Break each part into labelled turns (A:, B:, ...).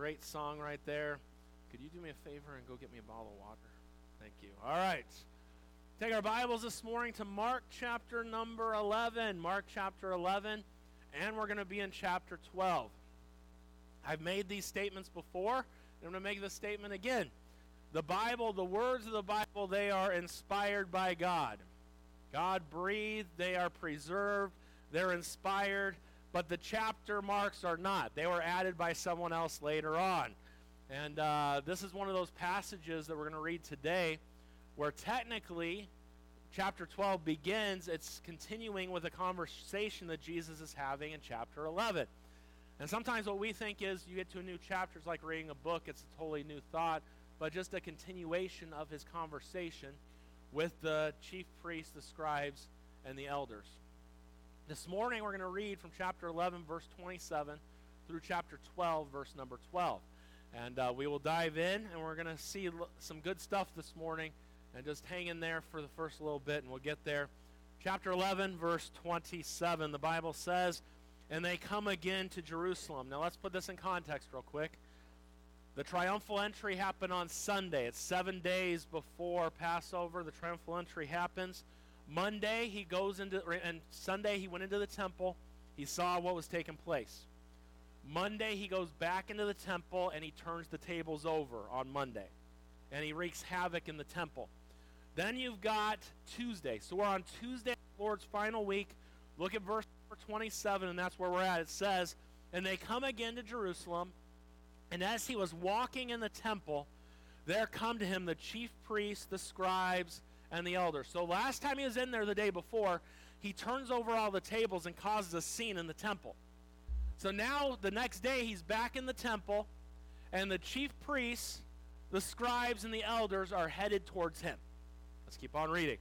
A: Great song right there. Could you do me a favor and go get me a bottle of water? Thank you. All right. Take our Bibles this morning to Mark chapter number 11. Mark chapter 11, and we're going to be in chapter 12. I've made these statements before, and I'm going to make this statement again. The Bible, the words of the Bible, they are inspired by God. God breathed, they are preserved, they're inspired, but the chapter marks are not. They were added by someone else later on. And uh, this is one of those passages that we're going to read today where technically chapter 12 begins. It's continuing with a conversation that Jesus is having in chapter 11. And sometimes what we think is you get to a new chapter, it's like reading a book, it's a totally new thought, but just a continuation of his conversation with the chief priests, the scribes, and the elders. This morning we're going to read from chapter 11, verse 27, through chapter 12, verse number 12. And uh, we will dive in, and we're going to see l- some good stuff this morning. And just hang in there for the first little bit, and we'll get there. Chapter 11, verse 27, the Bible says, And they come again to Jerusalem. Now let's put this in context real quick. The triumphal entry happened on Sunday. It's seven days before Passover. The triumphal entry happens. Monday, he goes into, and Sunday, he went into the temple. He saw what was taking place. Monday, he goes back into the temple and he turns the tables over on Monday. And he wreaks havoc in the temple. Then you've got Tuesday. So we're on Tuesday, Lord's final week. Look at verse 27, and that's where we're at. It says, And they come again to Jerusalem, and as he was walking in the temple, there come to him the chief priests, the scribes, and the elders. So last time he was in there the day before, he turns over all the tables and causes a scene in the temple. So now the next day he's back in the temple, and the chief priests, the scribes, and the elders are headed towards him. Let's keep on reading.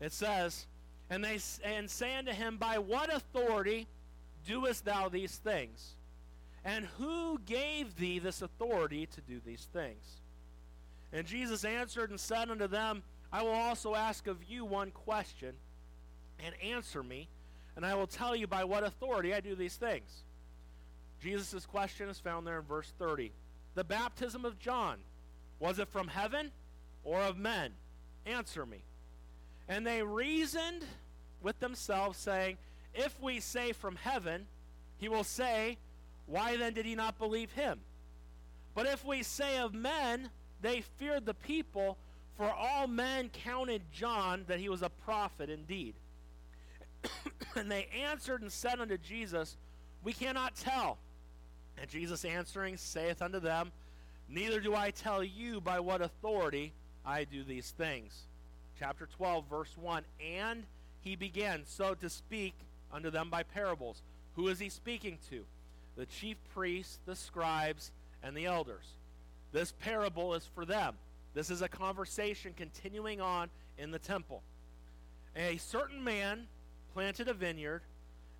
A: It says, and they and say unto him, By what authority doest thou these things? And who gave thee this authority to do these things? And Jesus answered and said unto them, I will also ask of you one question, and answer me, and I will tell you by what authority I do these things. Jesus' question is found there in verse 30. The baptism of John, was it from heaven or of men? Answer me. And they reasoned with themselves, saying, If we say from heaven, he will say, Why then did he not believe him? But if we say of men, they feared the people, for all men counted John that he was a prophet indeed. and they answered and said unto Jesus, We cannot tell. And Jesus answering saith unto them, Neither do I tell you by what authority I do these things. Chapter 12, verse 1. And he began so to speak unto them by parables. Who is he speaking to? The chief priests, the scribes, and the elders. This parable is for them. This is a conversation continuing on in the temple. A certain man planted a vineyard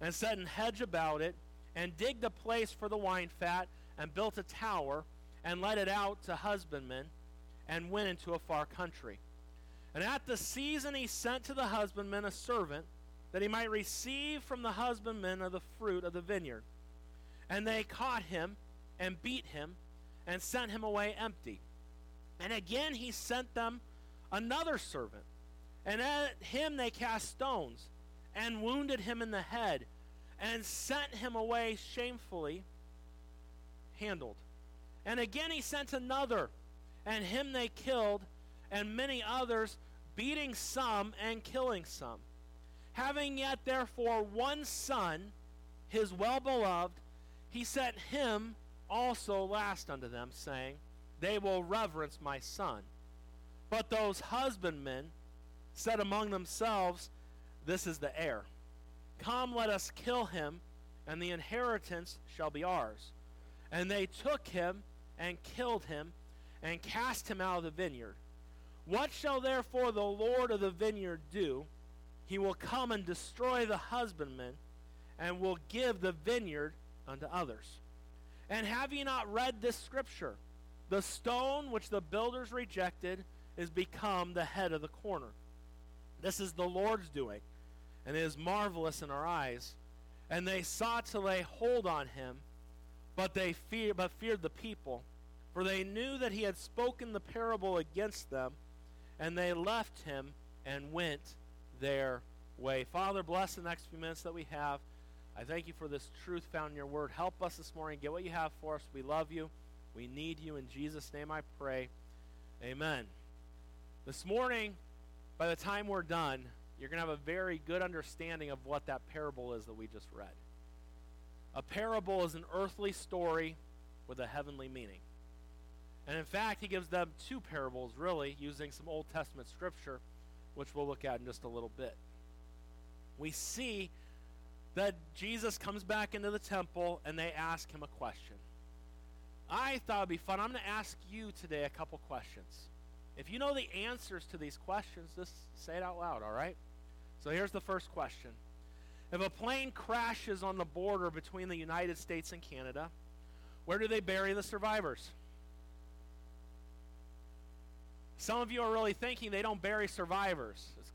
A: and set an hedge about it and digged a place for the wine fat and built a tower and let it out to husbandmen and went into a far country. And at the season he sent to the husbandmen a servant that he might receive from the husbandmen of the fruit of the vineyard. And they caught him and beat him and sent him away empty. And again he sent them another servant. And at him they cast stones and wounded him in the head and sent him away shamefully handled. And again he sent another, and him they killed, and many others, beating some and killing some. Having yet therefore one son, his well beloved, he sent him also last unto them, saying, They will reverence my son. But those husbandmen said among themselves, This is the heir. Come, let us kill him, and the inheritance shall be ours. And they took him and killed him and cast him out of the vineyard. What shall therefore the Lord of the vineyard do? He will come and destroy the husbandmen and will give the vineyard unto others. And have ye not read this scripture? The stone which the builders rejected is become the head of the corner. This is the Lord's doing, and it is marvelous in our eyes. And they sought to lay hold on him but they fear, but feared the people, for they knew that he had spoken the parable against them, and they left him and went their way. Father, bless the next few minutes that we have. I thank you for this truth found in your word. Help us this morning. Get what you have for us. We love you. We need you. In Jesus' name I pray. Amen. This morning, by the time we're done, you're going to have a very good understanding of what that parable is that we just read. A parable is an earthly story with a heavenly meaning. And in fact, he gives them two parables, really, using some Old Testament scripture, which we'll look at in just a little bit. We see that Jesus comes back into the temple and they ask him a question. I thought it'd be fun. I'm going to ask you today a couple questions. If you know the answers to these questions, just say it out loud, all right? So here's the first question. If a plane crashes on the border between the United States and Canada, where do they bury the survivors? Some of you are really thinking they don't bury survivors. It's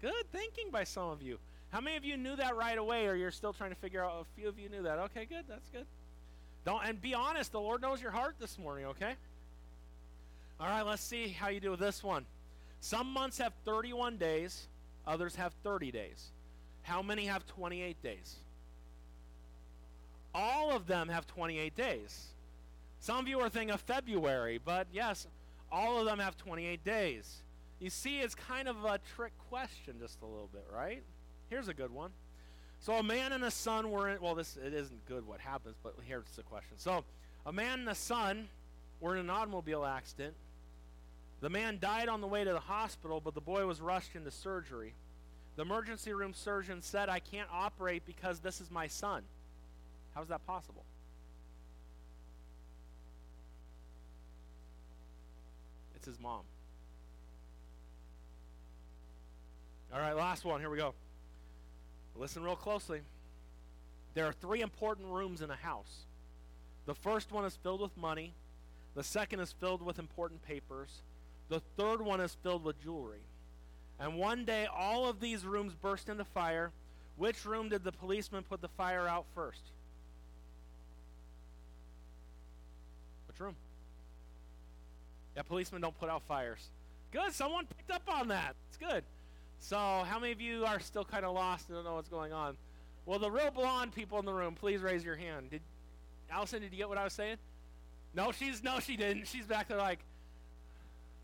A: good thinking by some of you. How many of you knew that right away, or you're still trying to figure out? A few of you knew that. Okay, good. That's good. Don't and be honest. The Lord knows your heart this morning. Okay. All right. Let's see how you do with this one. Some months have 31 days. Others have 30 days. How many have 28 days? All of them have 28 days. Some of you are thinking of February, but yes, all of them have 28 days. You see, it's kind of a trick question, just a little bit, right? Here's a good one. So a man and a son were in, well, this it isn't good what happens, but here's the question. So a man and a son were in an automobile accident. The man died on the way to the hospital, but the boy was rushed into surgery. The emergency room surgeon said, I can't operate because this is my son. How is that possible? It's his mom. All right, last one. Here we go. Listen real closely. There are three important rooms in a house. The first one is filled with money. The second is filled with important papers. The third one is filled with jewelry. And one day, all of these rooms burst into fire. Which room did the policeman put the fire out first? Which room? Yeah, policemen don't put out fires. Good, someone picked up on that. It's good. So, how many of you are still kind of lost and don't know what's going on? Well, the real blonde people in the room, please raise your hand. Did Allison? Did you get what I was saying? No, she's no, she didn't. She's back there like,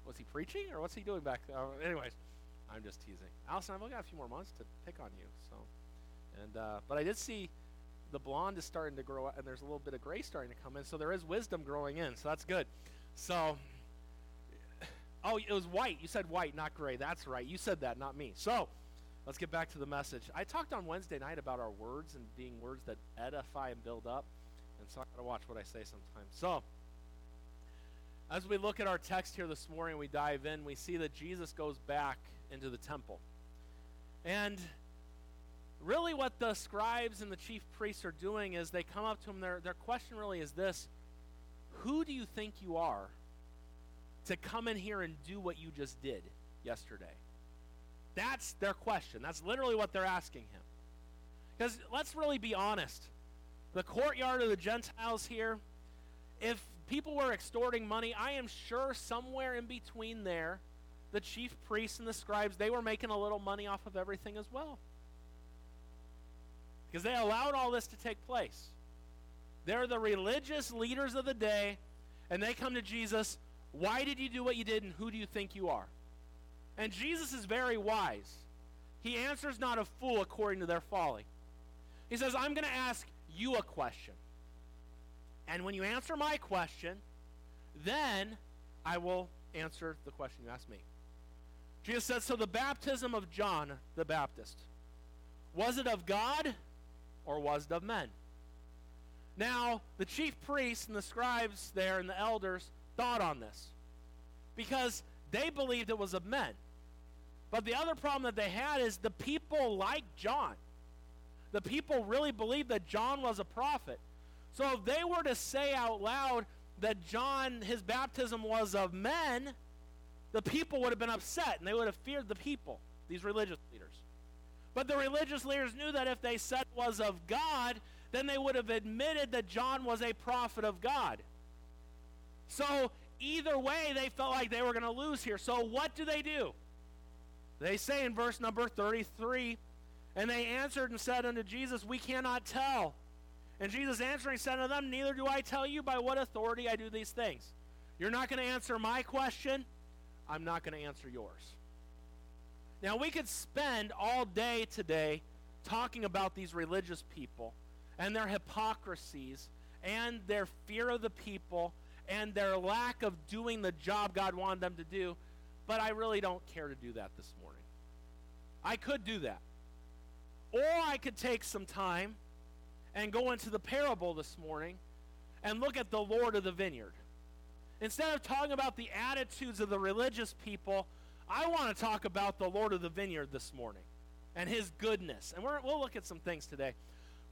A: was he preaching or what's he doing back there? Uh, anyways, I'm just teasing. Allison, I've only got a few more months to pick on you. So, and uh, but I did see the blonde is starting to grow, out, and there's a little bit of gray starting to come in. So there is wisdom growing in. So that's good. So Oh, it was white. You said white, not gray. That's right. You said that, not me. So, let's get back to the message. I talked on Wednesday night about our words and being words that edify and build up. And so I got to watch what I say sometimes. So, as we look at our text here this morning, we dive in, we see that Jesus goes back into the temple. And really, what the scribes and the chief priests are doing is they come up to him. Their, their question really is this Who do you think you are? To come in here and do what you just did yesterday? That's their question. That's literally what they're asking him. Because let's really be honest. The courtyard of the Gentiles here, if people were extorting money, I am sure somewhere in between there, the chief priests and the scribes, they were making a little money off of everything as well. Because they allowed all this to take place. They're the religious leaders of the day, and they come to Jesus why did you do what you did, and who do you think you are? And Jesus is very wise. He answers not a fool according to their folly. He says, I'm going to ask you a question. And when you answer my question, then I will answer the question you asked me. Jesus says, So the baptism of John the Baptist, was it of God or was it of men? Now, the chief priests and the scribes there and the elders, thought on this because they believed it was of men. But the other problem that they had is the people liked John. The people really believed that John was a prophet. So if they were to say out loud that John, his baptism was of men, the people would have been upset and they would have feared the people, these religious leaders. But the religious leaders knew that if they said it was of God, then they would have admitted that John was a prophet of God. So either way, they felt like they were going to lose here. So what do they do? They say in verse number 33 And they answered and said unto Jesus, We cannot tell. And Jesus answering said unto them, Neither do I tell you by what authority I do these things. You're not going to answer my question. I'm not going to answer yours. Now, we could spend all day today talking about these religious people and their hypocrisies and their fear of the people and their lack of doing the job God wanted them to do, but I really don't care to do that this morning. I could do that. Or I could take some time and go into the parable this morning and look at the Lord of the vineyard. Instead of talking about the attitudes of the religious people, I want to talk about the Lord of the vineyard this morning and his goodness. And we will look at some things today.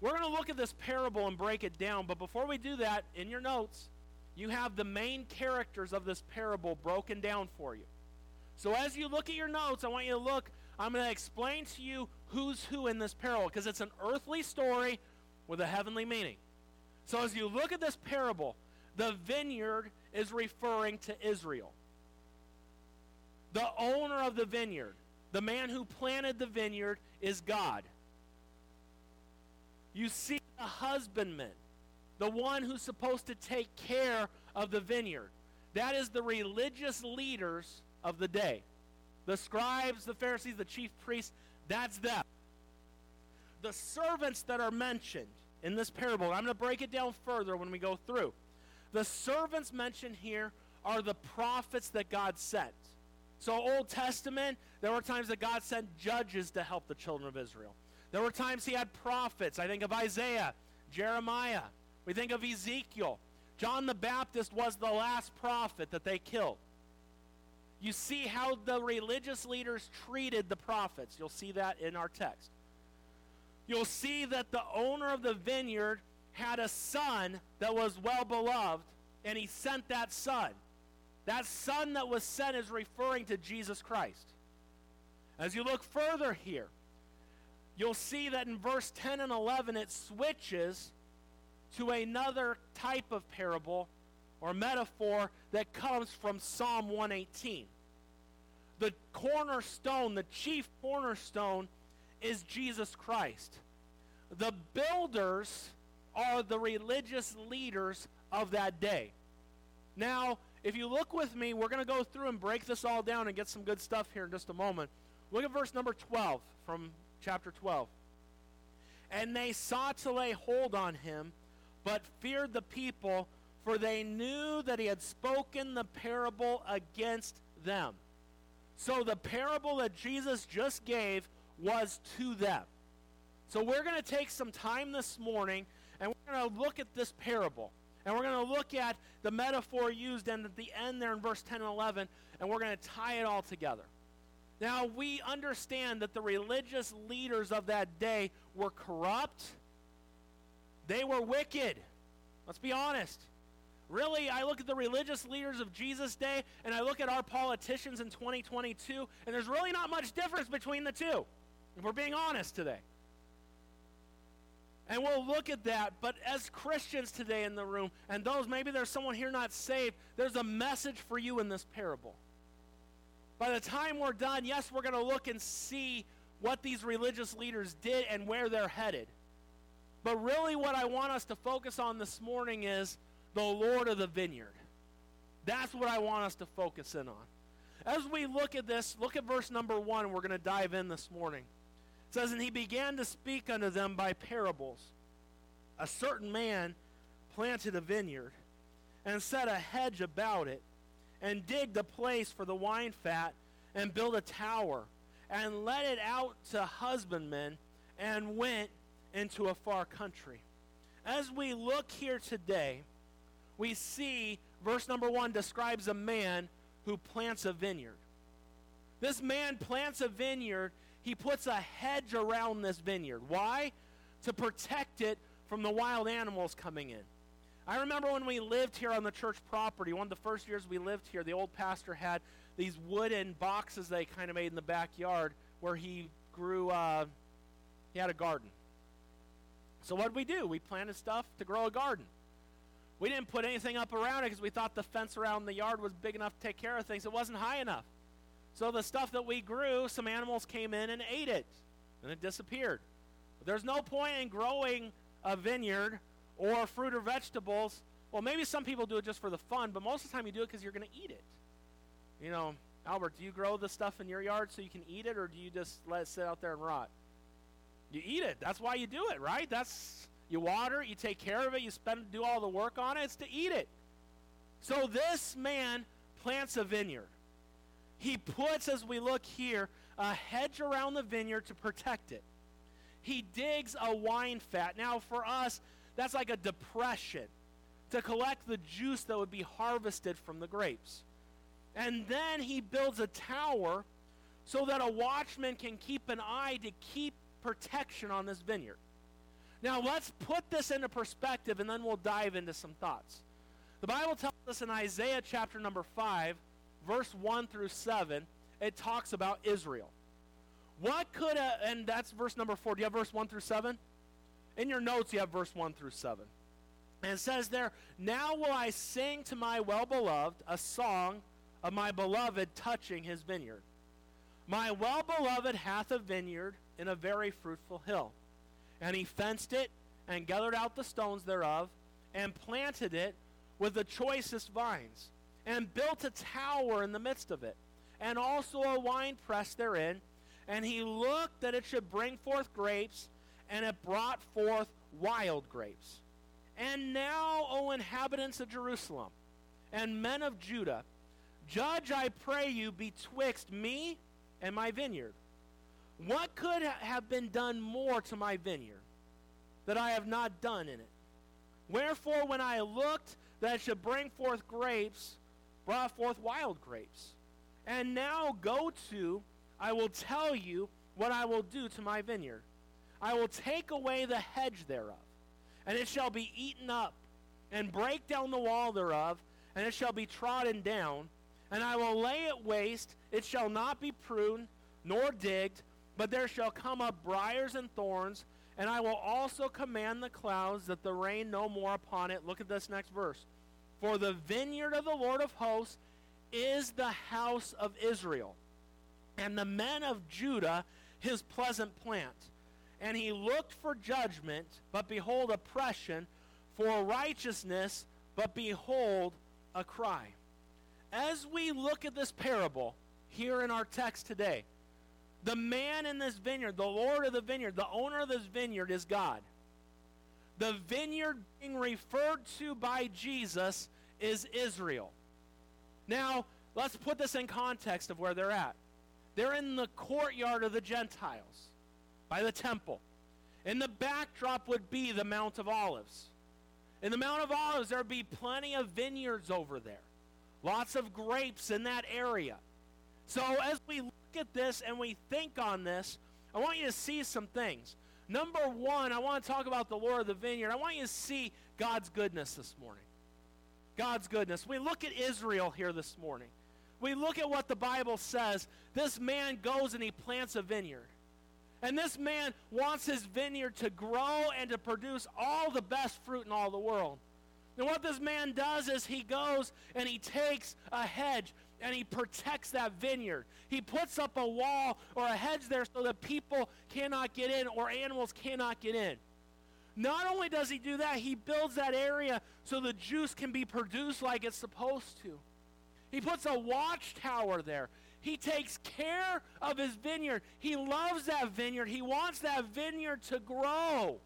A: We're going to look at this parable and break it down, but before we do that, in your notes, you have the main characters of this parable broken down for you. So as you look at your notes, I want you to look, I'm going to explain to you who's who in this parable because it's an earthly story with a heavenly meaning. So as you look at this parable, the vineyard is referring to Israel. The owner of the vineyard, the man who planted the vineyard, is God. You see the husbandman the one who's supposed to take care of the vineyard. That is the religious leaders of the day. The scribes, the Pharisees, the chief priests, that's them. The servants that are mentioned in this parable, I'm going to break it down further when we go through. The servants mentioned here are the prophets that God sent. So, Old Testament, there were times that God sent judges to help the children of Israel. There were times he had prophets. I think of Isaiah, Jeremiah. We think of Ezekiel. John the Baptist was the last prophet that they killed. You see how the religious leaders treated the prophets. You'll see that in our text. You'll see that the owner of the vineyard had a son that was well beloved, and he sent that son. That son that was sent is referring to Jesus Christ. As you look further here, you'll see that in verse 10 and 11 it switches to another type of parable or metaphor that comes from Psalm 118. The cornerstone, the chief cornerstone, is Jesus Christ. The builders are the religious leaders of that day. Now, if you look with me, we're going to go through and break this all down and get some good stuff here in just a moment. Look at verse number 12 from chapter 12. And they sought to lay hold on him but feared the people, for they knew that he had spoken the parable against them. So the parable that Jesus just gave was to them. So we're going to take some time this morning and we're going to look at this parable. And we're going to look at the metaphor used and at the end there in verse 10 and 11, and we're going to tie it all together. Now, we understand that the religious leaders of that day were corrupt they were wicked. Let's be honest. Really, I look at the religious leaders of Jesus' day and I look at our politicians in 2022, and there's really not much difference between the two, if we're being honest today. And we'll look at that, but as Christians today in the room, and those, maybe there's someone here not saved, there's a message for you in this parable. By the time we're done, yes, we're going to look and see what these religious leaders did and where they're headed. But really, what I want us to focus on this morning is the Lord of the vineyard. That's what I want us to focus in on. As we look at this, look at verse number one. We're going to dive in this morning. It says, And he began to speak unto them by parables. A certain man planted a vineyard and set a hedge about it and digged a place for the wine fat and built a tower and let it out to husbandmen and went into a far country. As we look here today, we see verse number one describes a man who plants a vineyard. This man plants a vineyard. He puts a hedge around this vineyard. Why? To protect it from the wild animals coming in. I remember when we lived here on the church property, one of the first years we lived here, the old pastor had these wooden boxes they kind of made in the backyard where he grew, uh, he had a garden. So what did we do? We planted stuff to grow a garden. We didn't put anything up around it because we thought the fence around the yard was big enough to take care of things. It wasn't high enough. So the stuff that we grew, some animals came in and ate it, and it disappeared. There's no point in growing a vineyard or fruit or vegetables. Well, maybe some people do it just for the fun, but most of the time you do it because you're going to eat it. You know, Albert, do you grow the stuff in your yard so you can eat it, or do you just let it sit out there and rot? You eat it. That's why you do it, right? That's you water, you take care of it, you spend do all the work on it. It's to eat it. So this man plants a vineyard. He puts, as we look here, a hedge around the vineyard to protect it. He digs a wine fat. Now, for us, that's like a depression to collect the juice that would be harvested from the grapes. And then he builds a tower so that a watchman can keep an eye to keep protection on this vineyard. Now, let's put this into perspective and then we'll dive into some thoughts. The Bible tells us in Isaiah chapter number 5, verse 1 through 7, it talks about Israel. What could, a, and that's verse number 4. Do you have verse 1 through 7? In your notes, you have verse 1 through 7. And it says there, Now will I sing to my well beloved a song of my beloved touching his vineyard. My well beloved hath a vineyard in a very fruitful hill. And he fenced it and gathered out the stones thereof and planted it with the choicest vines and built a tower in the midst of it and also a wine press therein. And he looked that it should bring forth grapes, and it brought forth wild grapes. And now, O inhabitants of Jerusalem and men of Judah, judge, I pray you, betwixt me and my vineyard. What could have been done more to my vineyard that I have not done in it? Wherefore, when I looked that it should bring forth grapes, brought forth wild grapes. And now go to, I will tell you what I will do to my vineyard. I will take away the hedge thereof, and it shall be eaten up, and break down the wall thereof, and it shall be trodden down, and I will lay it waste, it shall not be pruned, nor digged, but there shall come up briars and thorns, and I will also command the clouds that the rain no more upon it. Look at this next verse. For the vineyard of the Lord of hosts is the house of Israel, and the men of Judah his pleasant plant. And he looked for judgment, but behold, oppression, for righteousness, but behold, a cry. As we look at this parable here in our text today, the man in this vineyard, the Lord of the vineyard, the owner of this vineyard is God. The vineyard being referred to by Jesus is Israel. Now, let's put this in context of where they're at. They're in the courtyard of the Gentiles by the temple. And the backdrop would be the Mount of Olives. In the Mount of Olives, there would be plenty of vineyards over there, lots of grapes in that area. So, as we look at this and we think on this, I want you to see some things. Number one, I want to talk about the Lord of the vineyard. I want you to see God's goodness this morning. God's goodness. We look at Israel here this morning. We look at what the Bible says. This man goes and he plants a vineyard. And this man wants his vineyard to grow and to produce all the best fruit in all the world. And what this man does is he goes and he takes a hedge and he protects that vineyard. He puts up a wall or a hedge there so that people cannot get in or animals cannot get in. Not only does he do that, he builds that area so the juice can be produced like it's supposed to. He puts a watchtower there. He takes care of his vineyard. He loves that vineyard. He wants that vineyard to grow.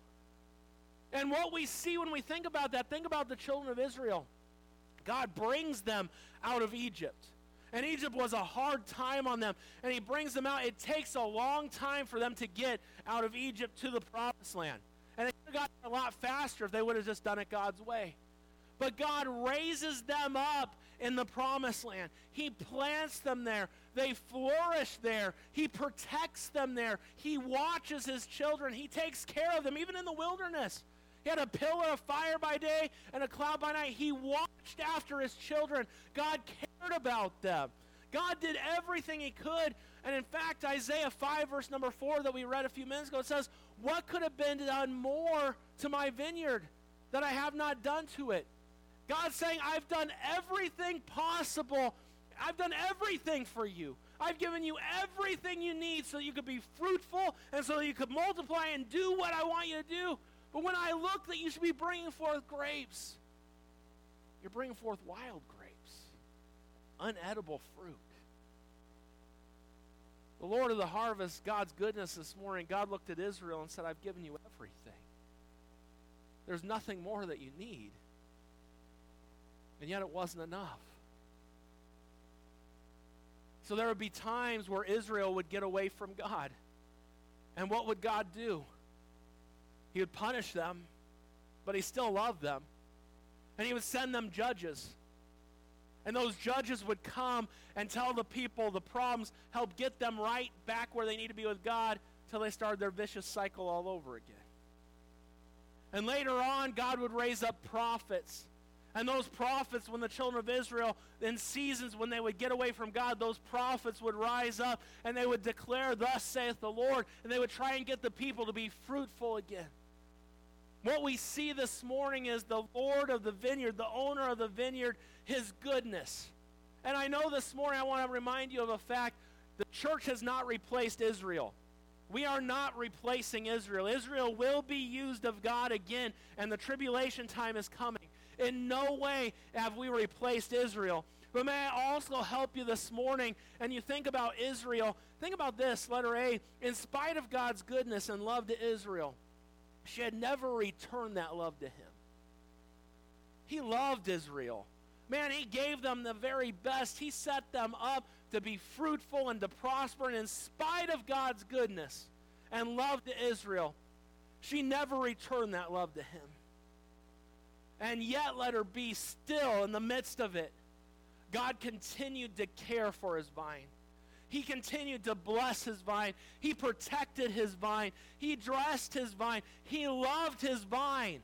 A: And what we see when we think about that, think about the children of Israel. God brings them out of Egypt. And Egypt was a hard time on them. And he brings them out. It takes a long time for them to get out of Egypt to the promised land. And it could have gotten a lot faster if they would have just done it God's way. But God raises them up in the promised land. He plants them there. They flourish there. He protects them there. He watches his children. He takes care of them, even in the wilderness. He had a pillar of fire by day and a cloud by night. He watched after his children. God cared about them. God did everything he could And in fact, Isaiah 5, verse number 4, that we read a few minutes ago, it says, What could have been done more to my vineyard that I have not done to it? God's saying, I've done everything possible. I've done everything for you. I've given you everything you need so you could be fruitful and so you could multiply and do what I want you to do. But when I look that you should be bringing forth grapes, you're bringing forth wild grapes, unedible fruit. The Lord of the harvest, God's goodness this morning, God looked at Israel and said, I've given you everything. There's nothing more that you need. And yet it wasn't enough. So there would be times where Israel would get away from God. And what would God do? He would punish them, but he still loved them. And he would send them judges. And those judges would come and tell the people the problems, help get them right back where they need to be with God till they started their vicious cycle all over again. And later on, God would raise up prophets. And those prophets, when the children of Israel, in seasons when they would get away from God, those prophets would rise up and they would declare, Thus saith the Lord, and they would try and get the people to be fruitful again. What we see this morning is the Lord of the vineyard, the owner of the vineyard, his goodness. And I know this morning I want to remind you of a fact the church has not replaced Israel. We are not replacing Israel. Israel will be used of God again, and the tribulation time is coming. In no way have we replaced Israel. But may I also help you this morning, and you think about Israel. Think about this, letter A. In spite of God's goodness and love to Israel, she had never returned that love to him. He loved Israel. Man, he gave them the very best. He set them up to be fruitful and to prosper. And in spite of God's goodness and love to Israel, she never returned that love to him. And yet, let her be still in the midst of it. God continued to care for his vine. He continued to bless his vine. He protected his vine. He dressed his vine. He loved his vine.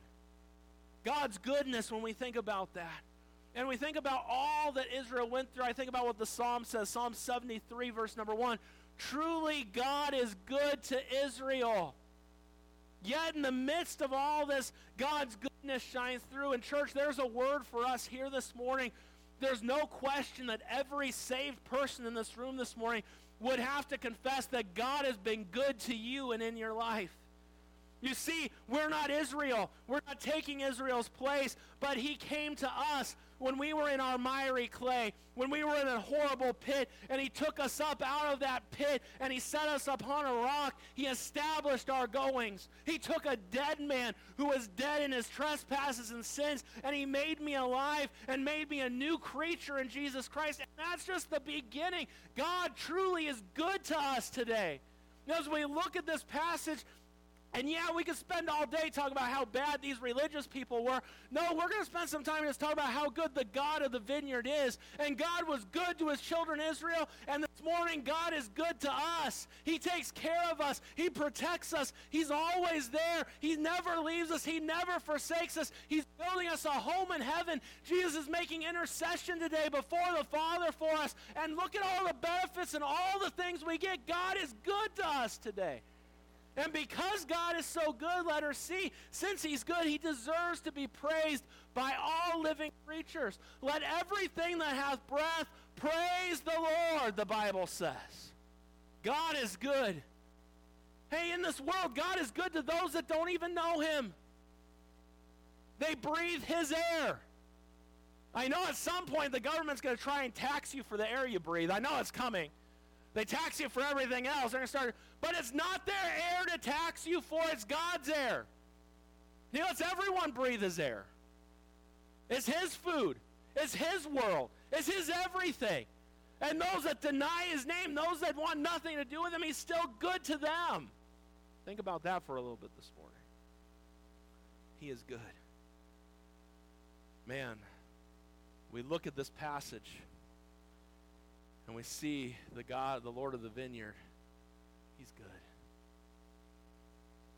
A: God's goodness when we think about that. And we think about all that Israel went through. I think about what the psalm says Psalm 73, verse number 1. Truly, God is good to Israel. Yet, in the midst of all this, God's goodness shines through. And, church, there's a word for us here this morning there's no question that every saved person in this room this morning would have to confess that God has been good to you and in your life. You see, we're not Israel. We're not taking Israel's place, but he came to us when we were in our miry clay, when we were in a horrible pit, and He took us up out of that pit and He set us upon a rock. He established our goings. He took a dead man who was dead in his trespasses and sins, and He made me alive and made me a new creature in Jesus Christ. And that's just the beginning. God truly is good to us today. As we look at this passage, and yeah, we could spend all day talking about how bad these religious people were. No, we're going to spend some time just talking about how good the God of the vineyard is. And God was good to his children Israel. And this morning, God is good to us. He takes care of us, He protects us. He's always there. He never leaves us, He never forsakes us. He's building us a home in heaven. Jesus is making intercession today before the Father for us. And look at all the benefits and all the things we get. God is good to us today. And because God is so good, let her see, since he's good, he deserves to be praised by all living creatures. Let everything that hath breath praise the Lord, the Bible says. God is good. Hey, in this world, God is good to those that don't even know him. They breathe his air. I know at some point the government's going to try and tax you for the air you breathe. I know it's coming. They tax you for everything else. They're going to start, but it's not their air to tax you for, it's God's air. He lets everyone breathe his air. It's his food. It's his world. It's his everything. And those that deny his name, those that want nothing to do with him, he's still good to them. Think about that for a little bit this morning. He is good. Man, we look at this passage and we see the God, the Lord of the vineyard. He's good.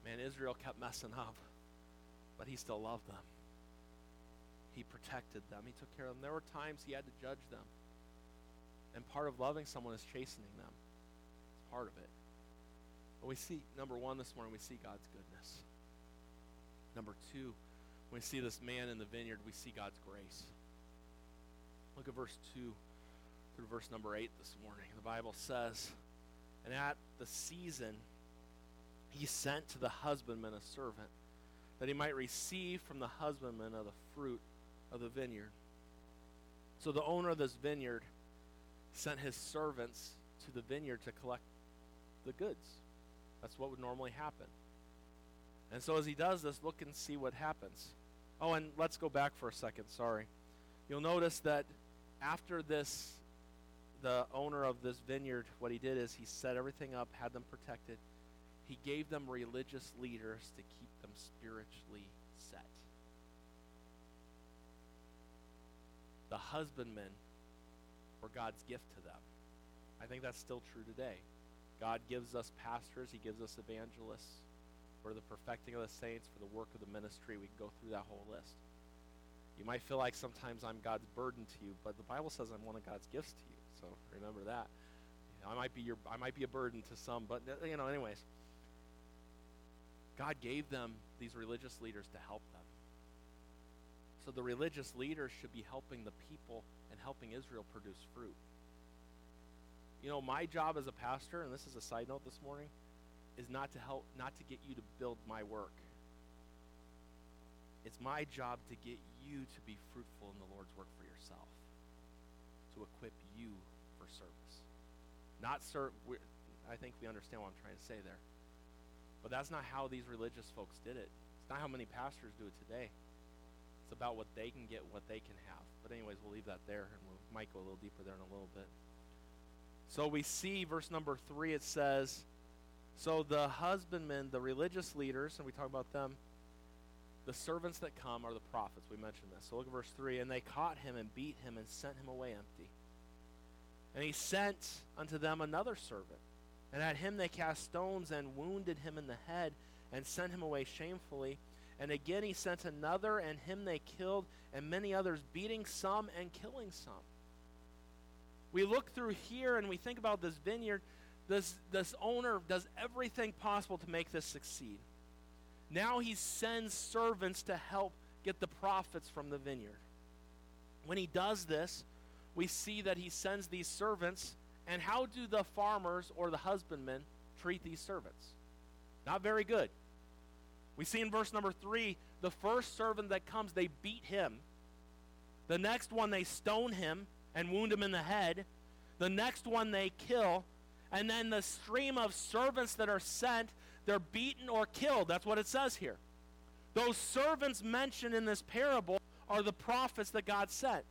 A: Man, Israel kept messing up, but he still loved them. He protected them. He took care of them. There were times he had to judge them. And part of loving someone is chastening them. It's part of it. But we see, number one this morning, we see God's goodness. Number two, when we see this man in the vineyard, we see God's grace. Look at verse 2 through verse number 8 this morning. The Bible says, And at the season he sent to the husbandman a servant, that he might receive from the husbandman of the fruit of the vineyard. So the owner of this vineyard sent his servants to the vineyard to collect the goods. That's what would normally happen. And so as he does this, look and see what happens. Oh, and let's go back for a second. Sorry. You'll notice that after this, the owner of this vineyard, what he did is he set everything up, had them protected. He gave them religious leaders to keep them spiritually set. The husbandmen were God's gift to them. I think that's still true today. God gives us pastors, He gives us evangelists for the perfecting of the saints, for the work of the ministry. We can go through that whole list. You might feel like sometimes I'm God's burden to you, but the Bible says I'm one of God's gifts to you. So remember that. I might be your I might be a burden to some, but uh, you know, anyways. God gave them these religious leaders to help them. So the religious leaders should be helping the people and helping Israel produce fruit. You know, my job as a pastor, and this is a side note this morning, is not to help, not to get you to build my work. It's my job to get you to be fruitful in the Lord's work for yourself, equip you for service. Not serve. I think we understand what I'm trying to say there. But that's not how these religious folks did it. It's not how many pastors do it today. It's about what they can get, what they can have. But anyways, we'll leave that there, and we might go a little deeper there in a little bit. So we see verse number three, it says, So the husbandmen, the religious leaders, and we talk about them, the servants that come are the prophets. We mentioned this. So look at verse 3. And they caught him and beat him and sent him away empty. And he sent unto them another servant. And at him they cast stones and wounded him in the head and sent him away shamefully. And again he sent another, and him they killed, and many others, beating some and killing some. We look through here and we think about this vineyard. This, this owner does everything possible to make this succeed. Now he sends servants to help get the profits from the vineyard. When he does this, we see that he sends these servants, and how do the farmers or the husbandmen treat these servants? Not very good. We see in verse number three the first servant that comes, they beat him. The next one, they stone him and wound him in the head. The next one they kill. And then the stream of servants that are sent, they're beaten or killed. That's what it says here. Those servants mentioned in this parable are the prophets that God sent.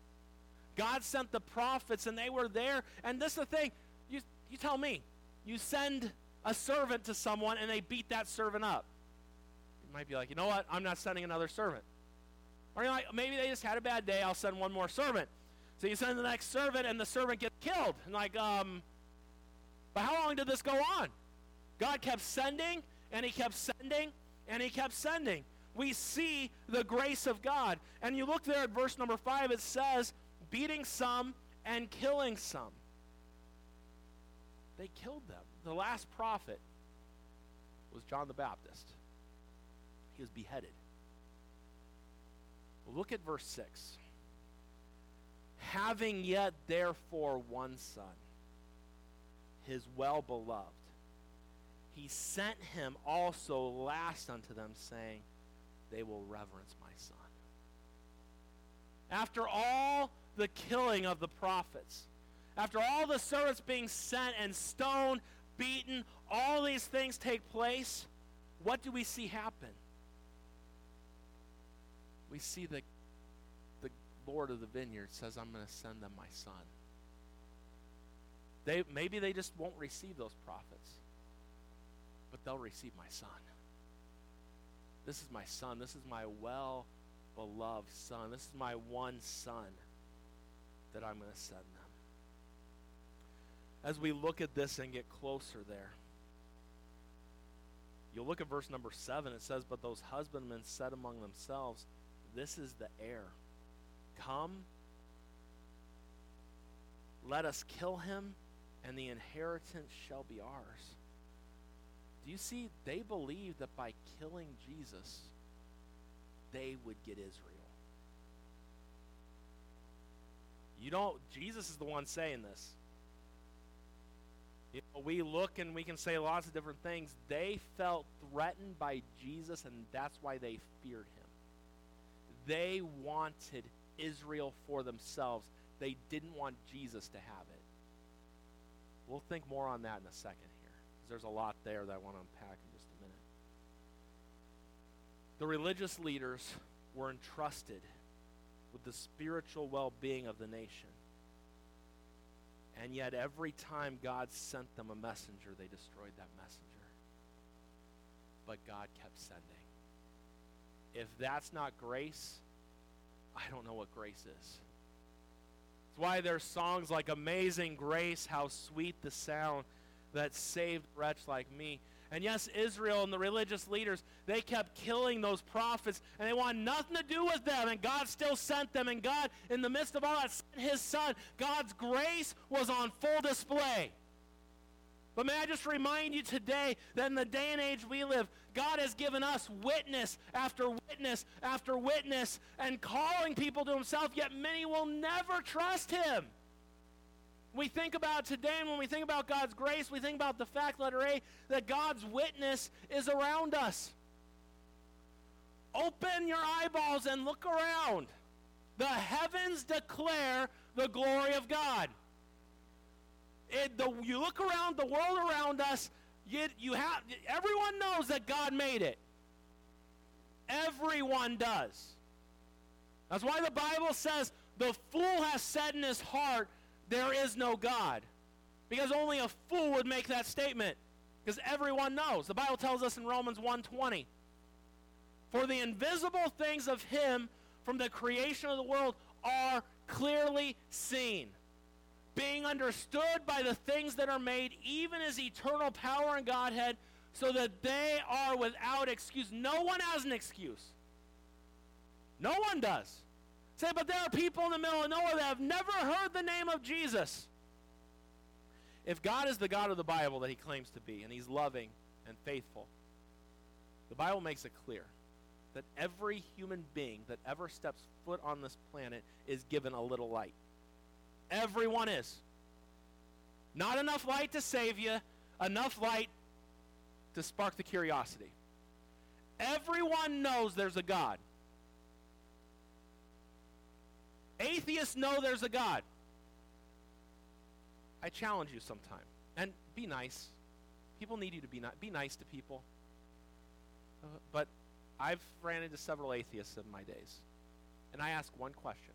A: God sent the prophets and they were there. And this is the thing. You, you tell me. You send a servant to someone and they beat that servant up. You might be like, you know what? I'm not sending another servant. Or you're like, maybe they just had a bad day. I'll send one more servant. So you send the next servant, and the servant gets killed. And like, um, but how long did this go on? God kept sending, and he kept sending, and he kept sending. We see the grace of God. And you look there at verse number five, it says, beating some and killing some. They killed them. The last prophet was John the Baptist. He was beheaded. Look at verse 6 having yet therefore one son, his well beloved, he sent him also last unto them, saying, They will reverence my son. After all the killing of the prophets, after all the servants being sent and stoned, beaten, all these things take place, what do we see happen? We see that the Lord of the vineyard says, I'm going to send them my son. They, maybe they just won't receive those prophets, but they'll receive my son. This is my son. This is my well beloved son. This is my one son that I'm going to send them. As we look at this and get closer there, you'll look at verse number 7. It says, But those husbandmen said among themselves, This is the heir. Come, let us kill him and the inheritance shall be ours. Do you see? They believed that by killing Jesus, they would get Israel. You don't, Jesus is the one saying this. You know, we look and we can say lots of different things. They felt threatened by Jesus, and that's why they feared him. They wanted Israel for themselves. They didn't want Jesus to have it. We'll think more on that in a second here. because There's a lot there that I want to unpack in just a minute. The religious leaders were entrusted with the spiritual well being of the nation. And yet, every time God sent them a messenger, they destroyed that messenger. But God kept sending. If that's not grace, I don't know what grace is. It's why there's songs like Amazing Grace, How Sweet the Sound that saved a wretch like me. And yes, Israel and the religious leaders, they kept killing those prophets and they wanted nothing to do with them. And God still sent them. And God, in the midst of all that, sent his son. God's grace was on full display. But may I just remind you today that in the day and age we live, God has given us witness after witness after witness and calling people to himself, yet many will never trust him we think about today and when we think about God's grace, we think about the fact, letter A, that God's witness is around us. Open your eyeballs and look around. The heavens declare the glory of God. It, the, you look around the world around us, you, you have, everyone knows that God made it. Everyone does. That's why the Bible says the fool has said in his heart, there is no God. Because only a fool would make that statement. Because everyone knows. The Bible tells us in Romans 1:20, "For the invisible things of him from the creation of the world are clearly seen, being understood by the things that are made, even as eternal power and Godhead, so that they are without excuse." No one has an excuse. No one does. Say, but there are people in the middle of nowhere that have never heard the name of Jesus. If God is the God of the Bible that he claims to be, and he's loving and faithful, the Bible makes it clear that every human being that ever steps foot on this planet is given a little light. Everyone is. Not enough light to save you, enough light to spark the curiosity. Everyone knows there's a God. Atheists know there's a God. I challenge you sometime. And be nice. People need you to be nice. Be nice to people. Uh, but I've ran into several atheists in my days. And I ask one question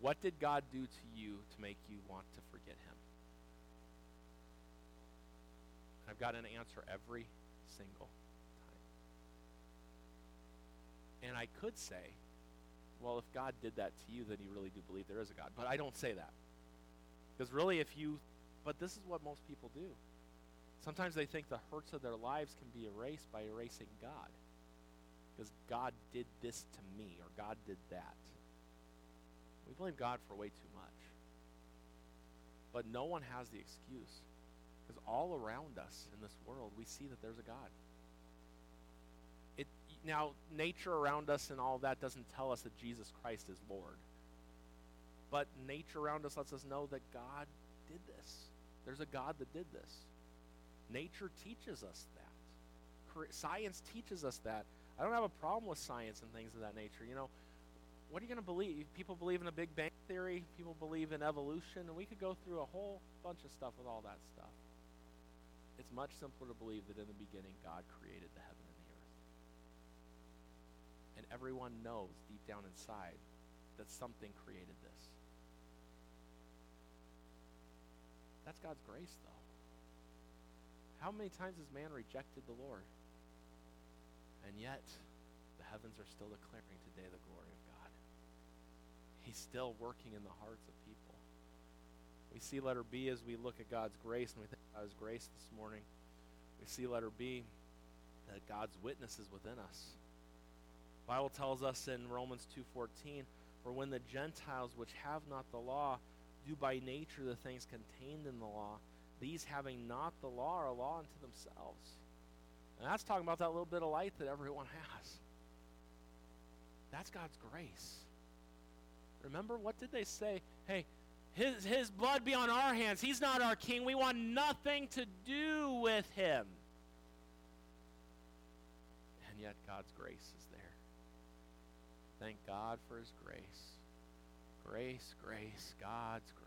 A: What did God do to you to make you want to forget him? I've got an answer every single time. And I could say, well, if God did that to you, then you really do believe there is a God. But I don't say that. Because really, if you, but this is what most people do. Sometimes they think the hurts of their lives can be erased by erasing God. Because God did this to me, or God did that. We blame God for way too much. But no one has the excuse. Because all around us in this world, we see that there's a God It, now nature around us and all that doesn't tell us that Jesus Christ is Lord. But nature around us lets us know that God did this. There's a God that did this. Nature teaches us that. Science teaches us that. I don't have a problem with science and things of that nature. You know, what are you going to believe? People believe in a Big Bang Theory. People believe in evolution. And we could go through a whole bunch of stuff with all that stuff. It's much simpler to believe that in the beginning God created the heaven and the earth. And everyone knows deep down inside that something created this. That's God's grace, though. How many times has man rejected the Lord? And yet, the heavens are still declaring today the glory of God. He's still working in the hearts of people. We see letter B as we look at God's grace, and we think about His grace this morning. We see letter B that God's witness is within us. Bible tells us in Romans 2:14, "For when the Gentiles which have not the law do by nature the things contained in the law, these having not the law are a law unto themselves. And that's talking about that little bit of light that everyone has. That's God's grace. Remember, what did they say? Hey, his, his blood be on our hands. He's not our king. We want nothing to do with him. And yet, God's grace is there. Thank God for his grace. Grace, grace, God's grace.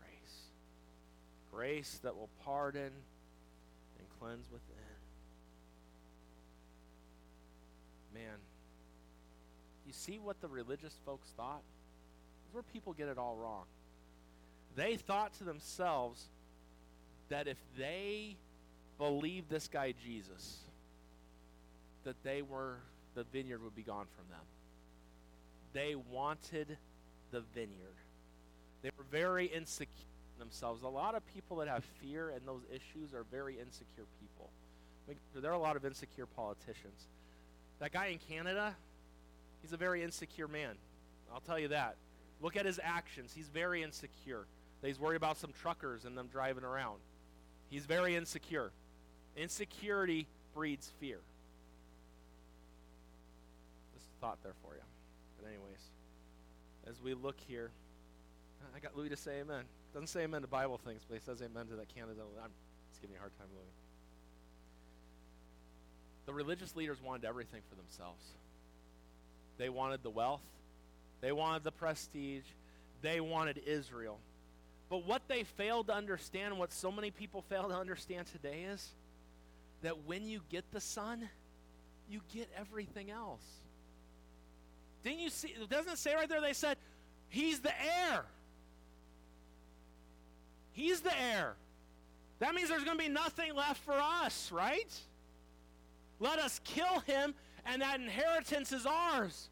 A: Grace that will pardon and cleanse within. Man, you see what the religious folks thought? Is where people get it all wrong. They thought to themselves that if they believed this guy Jesus, that they were the vineyard would be gone from them. They wanted the vineyard. They were very insecure themselves. A lot of people that have fear and those issues are very insecure people. There are a lot of insecure politicians. That guy in Canada, he's a very insecure man. I'll tell you that. Look at his actions. He's very insecure. He's worried about some truckers and them driving around. He's very insecure. Insecurity breeds fear. Just thought there for you. But anyways, as we look here, I got Louis to say amen. Doesn't say amen to Bible things, but he says amen to that Canada. I'm giving you a hard time, Louis. The religious leaders wanted everything for themselves. They wanted the wealth, they wanted the prestige, they wanted Israel. But what they failed to understand, what so many people fail to understand today, is that when you get the Son, you get everything else. Didn't you see? Doesn't it say right there? They said, He's the heir. He's the heir. That means there's going to be nothing left for us, right? Let us kill him, and that inheritance is ours.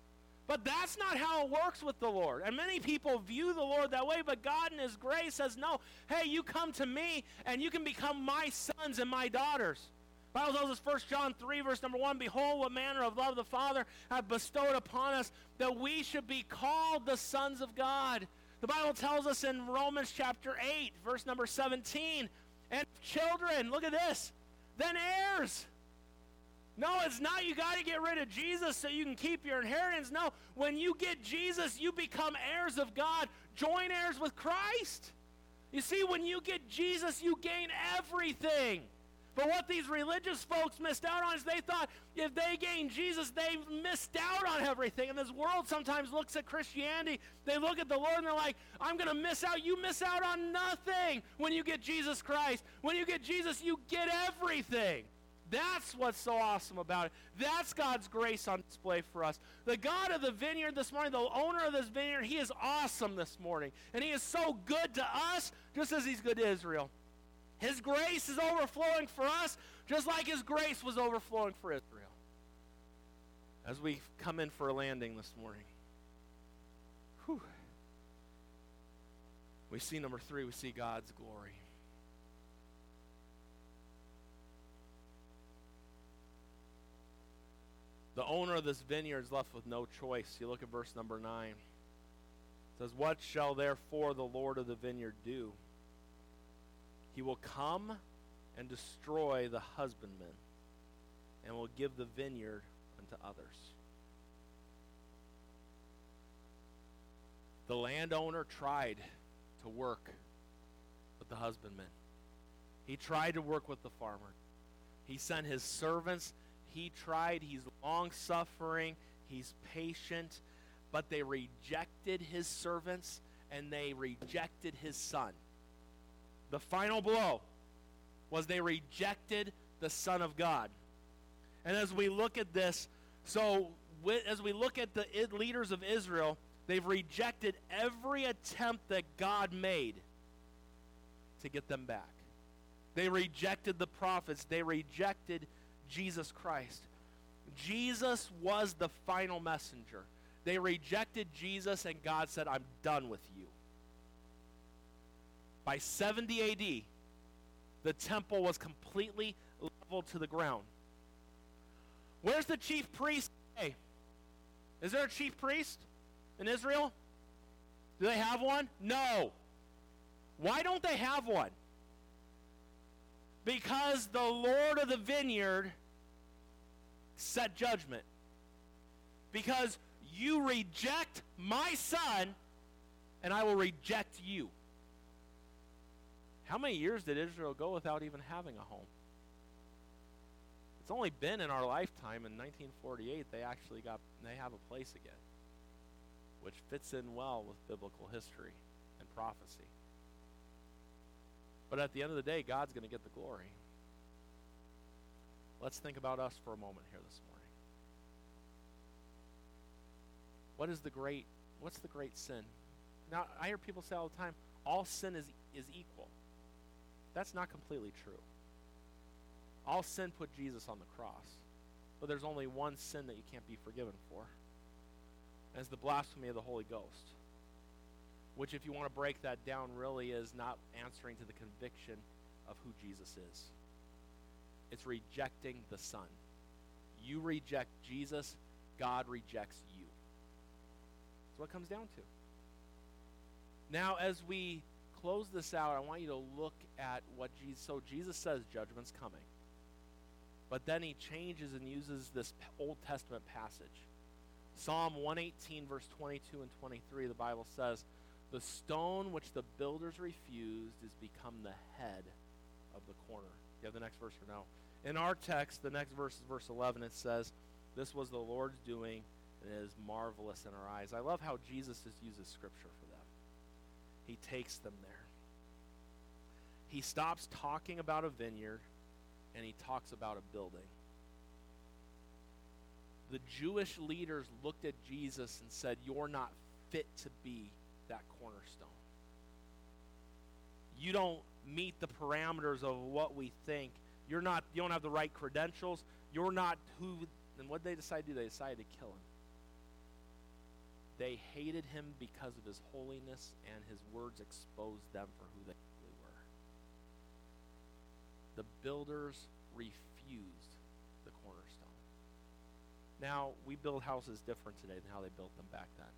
A: But that's not how it works with the Lord. And many people view the Lord that way, but God in His grace says, no, hey, you come to me and you can become my sons and my daughters. Bible tells us 1 John 3, verse number 1, Behold, what manner of love the Father hath bestowed upon us, that we should be called the sons of God. The Bible tells us in Romans chapter 8, verse number 17, and children, look at this, then heirs no, it's not you got to get rid of Jesus so you can keep your inheritance. No, when you get Jesus, you become heirs of God, joint heirs with Christ. You see, when you get Jesus, you gain everything. But what these religious folks missed out on is they thought if they gain Jesus, they missed out on everything. And this world sometimes looks at Christianity, they look at the Lord and they're like, I'm going to miss out. You miss out on nothing when you get Jesus Christ. When you get Jesus, you get everything. That's what's so awesome about it. That's God's grace on display for us. The God of the vineyard this morning, the owner of this vineyard, he is awesome this morning. And he is so good to us, just as he's good to Israel. His grace is overflowing for us, just like his grace was overflowing for Israel. As we come in for a landing this morning, whew, we see number three, we see God's glory. The owner of this vineyard is left with no choice. You look at verse number 9. It says, What shall therefore the Lord of the vineyard do? He will come and destroy the husbandman and will give the vineyard unto others. The landowner tried to work with the husbandman. He tried to work with the farmer. He sent his servants he tried, he's long suffering, he's patient, but they rejected his servants and they rejected his son. The final blow was they rejected the Son of God. And as we look at this, so as we look at the leaders of Israel, they've rejected every attempt that God made to get them back. They rejected the prophets. They rejected Jesus Christ. Jesus was the final messenger. They rejected Jesus, and God said, I'm done with you. By 70 AD, the temple was completely leveled to the ground. Where's the chief priest today? Is there a chief priest in Israel? Do they have one? No. Why don't they have one? Because the Lord of the vineyard set judgment. Because you reject my son, and I will reject you. How many years did Israel go without even having a home? It's only been in our lifetime in 1948 they actually got they have a place again, which fits in well with biblical history and prophecy. But at the end of the day, God's going to get the glory. Let's think about us for a moment here this morning. What is the great what's the great sin? Now, I hear people say all the time, all sin is is equal. That's not completely true. All sin put Jesus on the cross. But there's only one sin that you can't be forgiven for. And it's the blasphemy of the Holy Ghost which, if you want to break that down, really is not answering to the conviction of who Jesus is. It's rejecting the Son. You reject Jesus, God rejects you. That's what comes down to. Now, as we close this out, I want you to look at what Jesus. So Jesus says judgment's coming, but then he changes and uses this Old Testament passage. Psalm 118, verse 22 and 23, the Bible says, the stone which the builders refused is become the head of the corner. You have the next verse or no? In our text, the next verse is verse 11. It says, This was the Lord's doing, and it is marvelous in our eyes. I love how Jesus just uses scripture for them. He takes them there. He stops talking about a vineyard, and he talks about a building. The Jewish leaders looked at Jesus and said, You're not fit to be that cornerstone. You don't meet the parameters of what we think. You're not you don't have the right credentials. You're not who and what they decided to do, they decided to kill him. They hated him because of his holiness, and his words exposed them for who they really were. The builders refused the cornerstone. Now, we build houses different today than how they built them back then.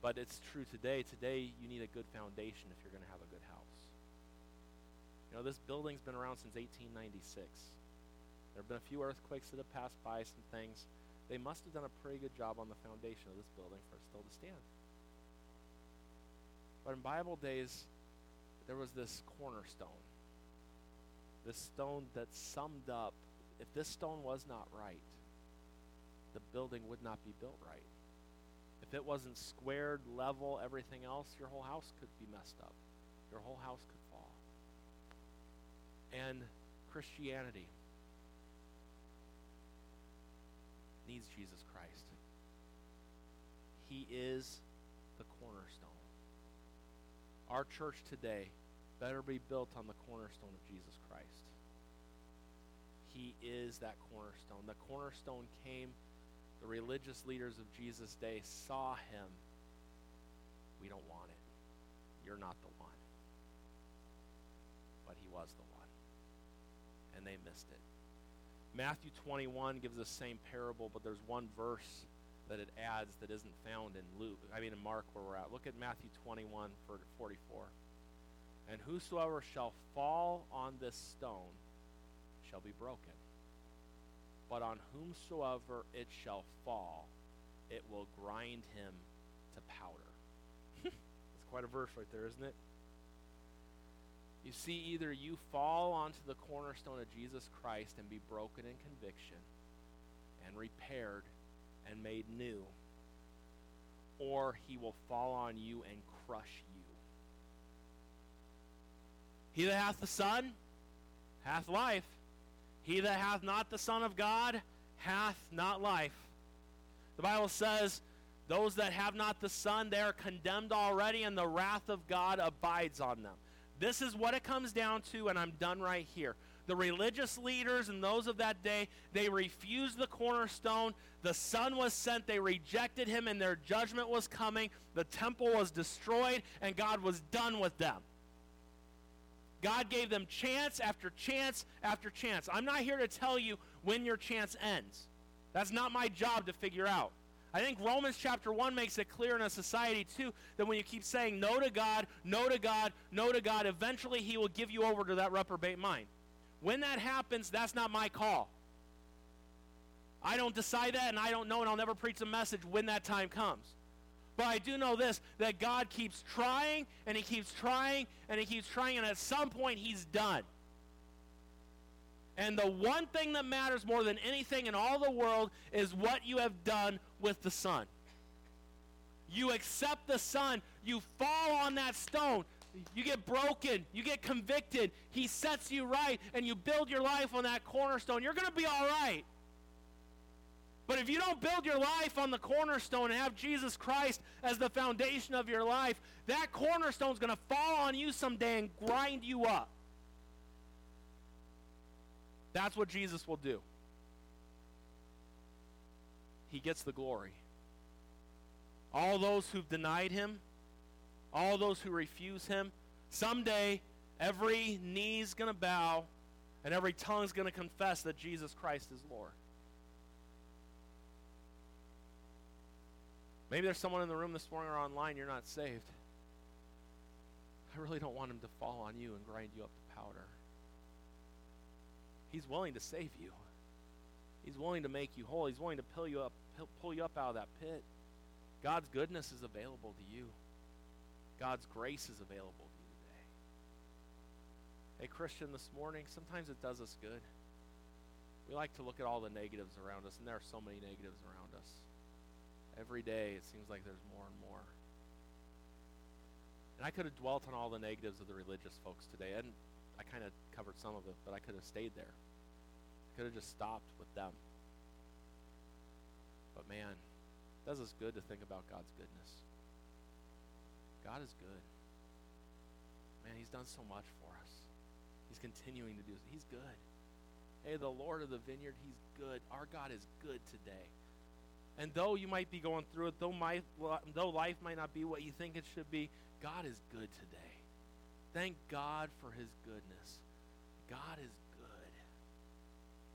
A: But it's true today. Today, you need a good foundation if you're going to have a good house. You know, this building's been around since 1896. There have been a few earthquakes that have passed by, some things. They must have done a pretty good job on the foundation of this building for it still to stand. But in Bible days, there was this cornerstone. This stone that summed up if this stone was not right, the building would not be built right. If it wasn't squared, level, everything else, your whole house could be messed up. Your whole house could fall. And Christianity needs Jesus Christ. He is the cornerstone. Our church today better be built on the cornerstone of Jesus Christ. He is that cornerstone. The cornerstone came the religious leaders of Jesus' day saw him. We don't want it. You're not the one. But he was the one. And they missed it. Matthew 21 gives the same parable, but there's one verse that it adds that isn't found in Luke. I mean in Mark where we're at. Look at Matthew 21 for 44. And whosoever shall fall on this stone shall be broken but on whomsoever it shall fall, it will grind him to powder. It's quite a verse right there, isn't it? You see, either you fall onto the cornerstone of Jesus Christ and be broken in conviction and repaired and made new, or he will fall on you and crush you. He that hath the Son hath life. He that hath not the Son of God hath not life. The Bible says, those that have not the Son, they are condemned already, and the wrath of God abides on them. This is what it comes down to, and I'm done right here. The religious leaders and those of that day, they refused the cornerstone. The Son was sent. They rejected him, and their judgment was coming. The temple was destroyed, and God was done with them. God gave them chance after chance after chance. I'm not here to tell you when your chance ends. That's not my job to figure out. I think Romans chapter 1 makes it clear in a society, too, that when you keep saying no to God, no to God, no to God, eventually He will give you over to that reprobate mind. When that happens, that's not my call. I don't decide that, and I don't know, and I'll never preach a message when that time comes. But I do know this that God keeps trying, and He keeps trying, and He keeps trying, and at some point, He's done. And the one thing that matters more than anything in all the world is what you have done with the Son. You accept the Son, you fall on that stone, you get broken, you get convicted, He sets you right, and you build your life on that cornerstone. You're going to be all right. But if you don't build your life on the cornerstone and have Jesus Christ as the foundation of your life, that cornerstone is going to fall on you someday and grind you up. That's what Jesus will do. He gets the glory. All those who've denied him, all those who refuse him, someday every knee's going to bow and every tongue's going to confess that Jesus Christ is Lord. Maybe there's someone in the room this morning or online you're not saved. I really don't want him to fall on you and grind you up to powder. He's willing to save you. He's willing to make you whole. He's willing to pull you up, pull you up out of that pit. God's goodness is available to you. God's grace is available to you today. Hey, Christian, this morning, sometimes it does us good. We like to look at all the negatives around us, and there are so many negatives around us. Every day, it seems like there's more and more. And I could have dwelt on all the negatives of the religious folks today, and I kind of covered some of it, but I could have stayed there. Could have just stopped with them. But man, it does us good to think about God's goodness. God is good. Man, He's done so much for us. He's continuing to do. He's good. Hey, the Lord of the vineyard, He's good. Our God is good today. And though you might be going through it, though, my, though life might not be what you think it should be, God is good today. Thank God for his goodness. God is